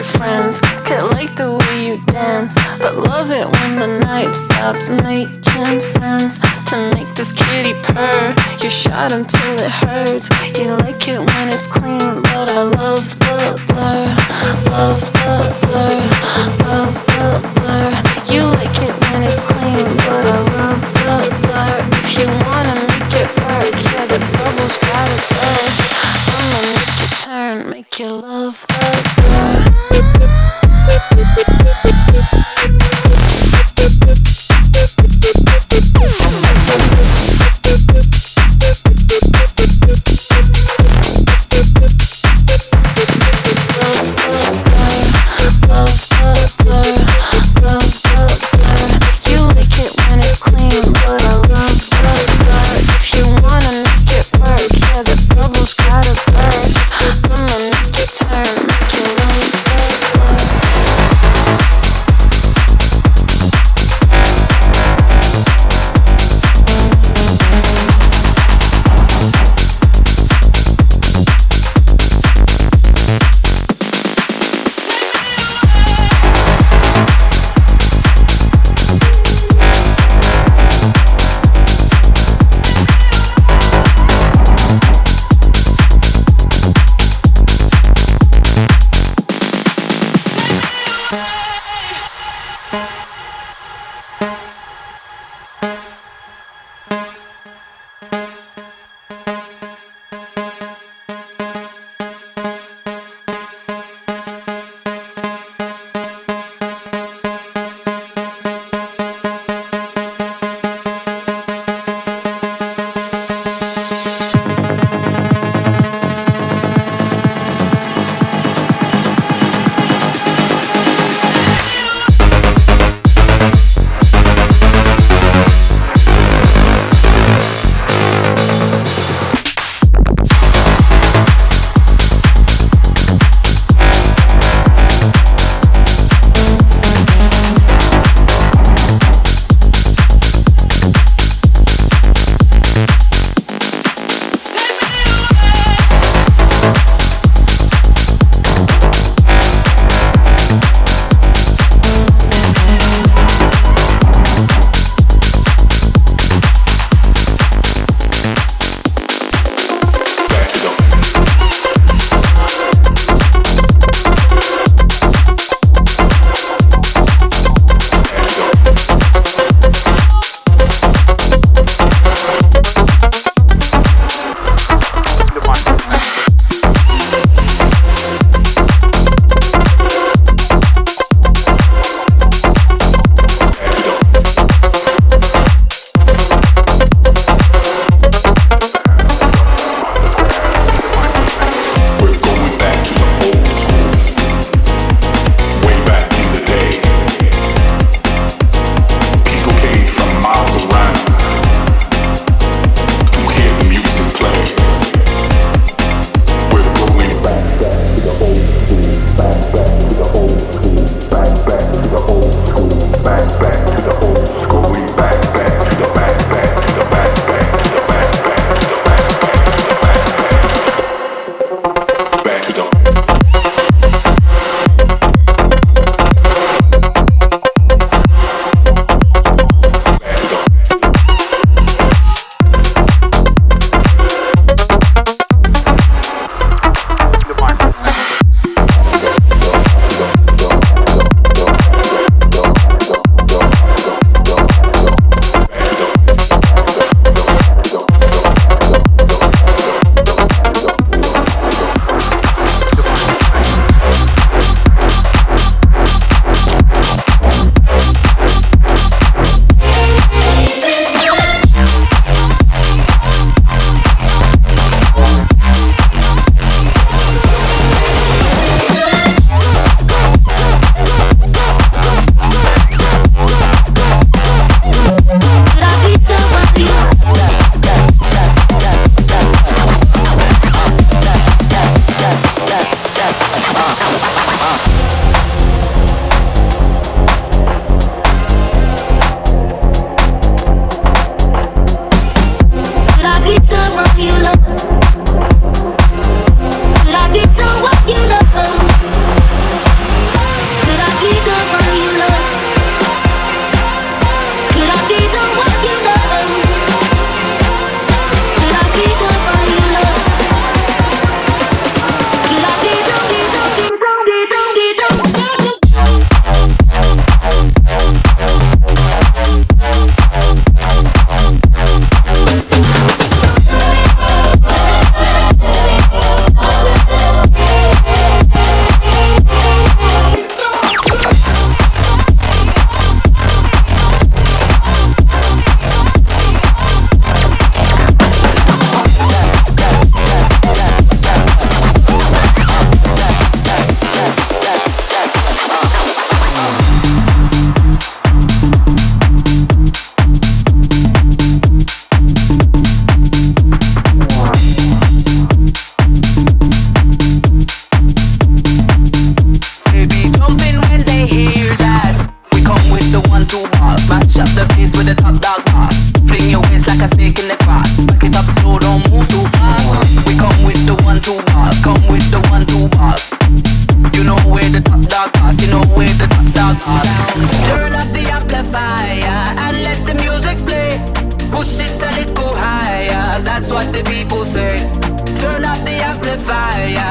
your friends. Can't like the way you dance But love it when the night stops. Making sense To make this kitty purr. You shot him till it hurts. You like it when it's clean But I love the blur. Love the blur. Love the blur. You like it when it's clean But I love the blur. If you wanna make it work Yeah, the bubbles gotta burst. I'ma make you turn Make you love the the fire.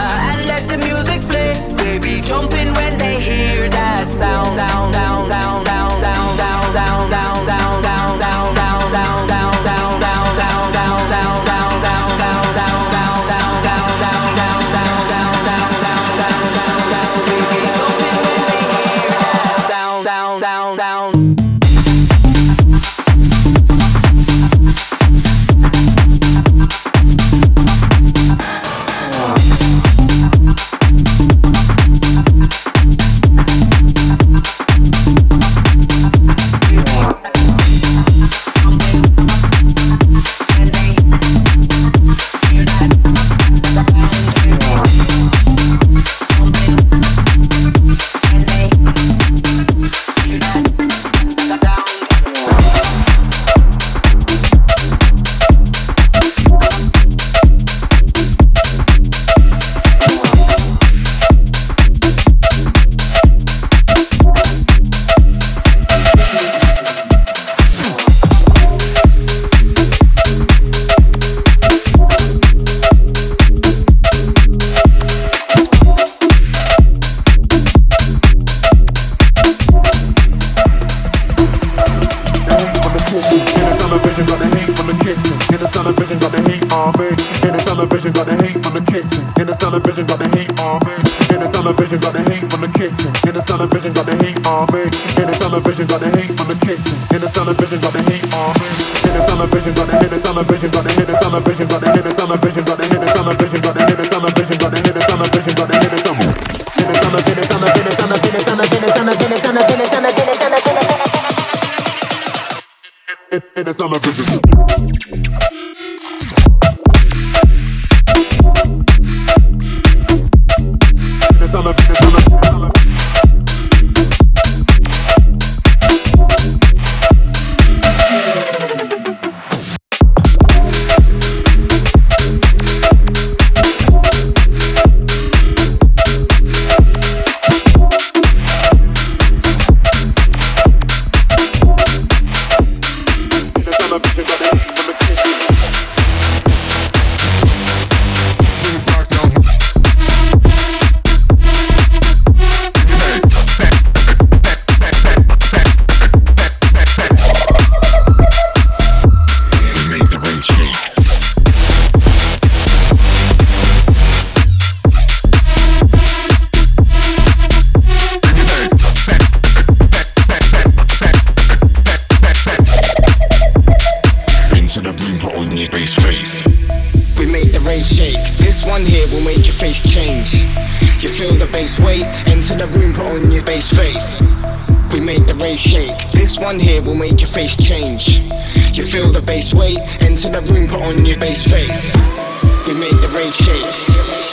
the kitchen. In the television, got the heat on. In the television, got the hit the television, got the hit the television, got the hit the television, got the hit the television, got the hit the television, got the hit the television, got the hit the television. In the television, television, television, television, television, television, television, television, television. In the television. shake. This one here will make your face change. You feel the bass weight, enter the room, put on your bass face. You make the bass shake.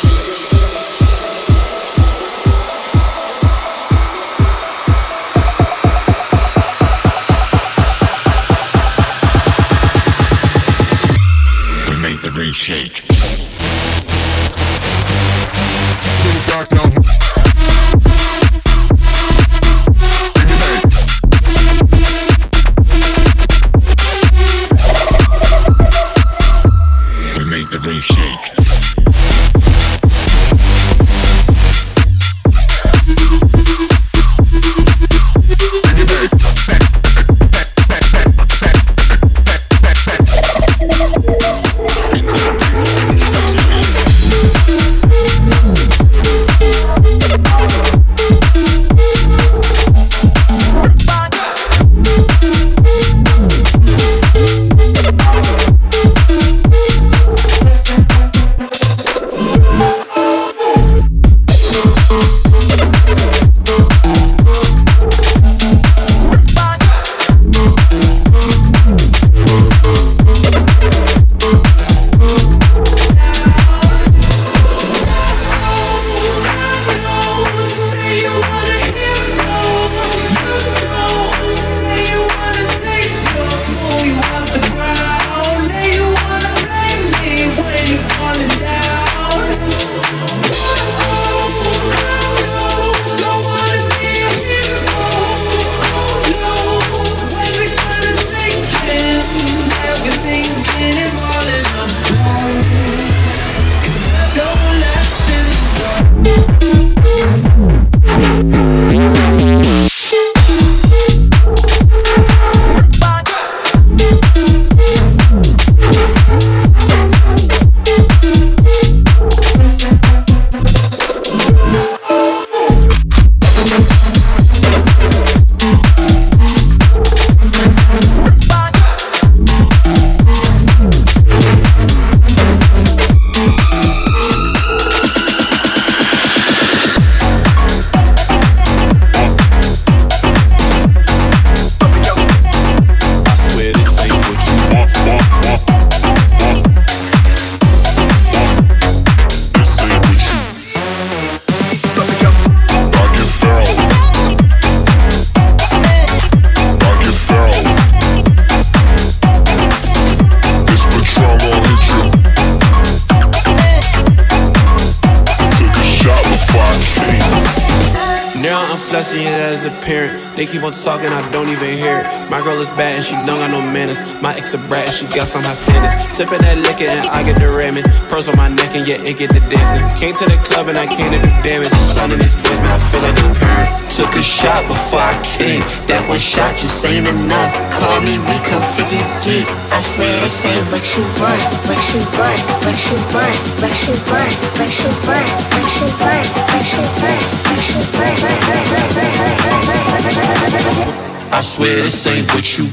That is apparent. They keep on talking, I don't even hear it. My girl is bad and she don't got no manners. My ex a brat and she got some high standards. Sipping that liquor and I get the ramming. Purse on my neck and yeah, it get the dancing. Came to the club and I came to do damage. Sun in this man, I feel like the parent. Took a shot before I came. That one shot just ain't enough. Call me, we come figure deep. I swear this ain't what you want, what you want, what you want, what you want, what you want, what you want, I swear this ain't what you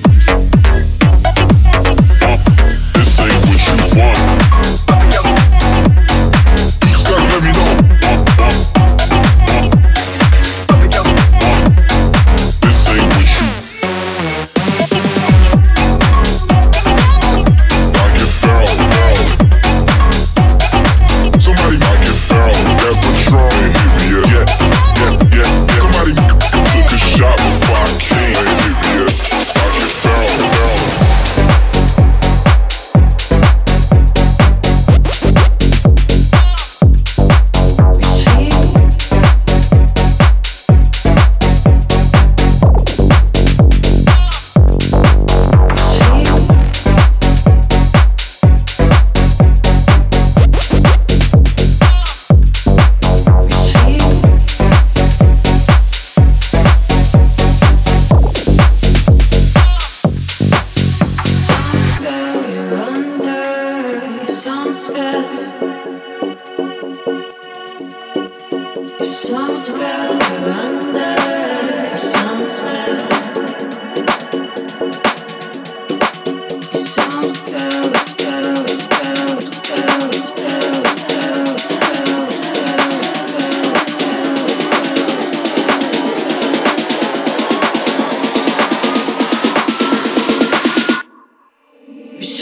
This ain't what you want. You gotta let me know.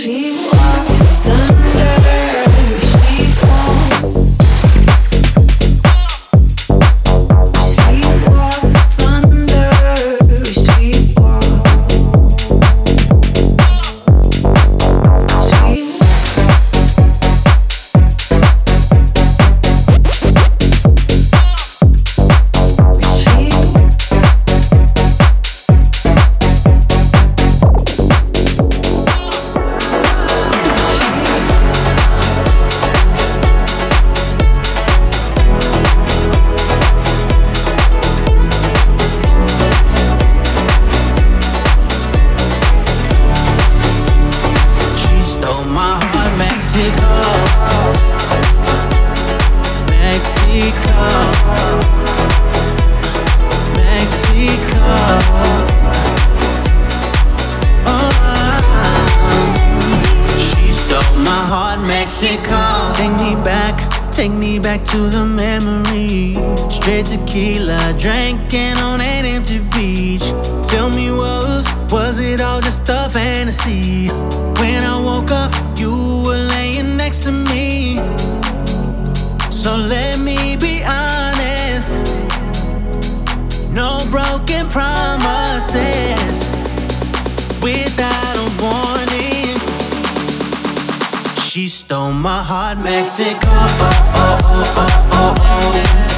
She take me back to the memory. Straight tequila, drinking on an empty beach. Tell me, was was it all just a fantasy? When I woke up, you were laying next to me. So let me be honest. No broken promises without She stole my heart, Mexico. Oh, oh, oh,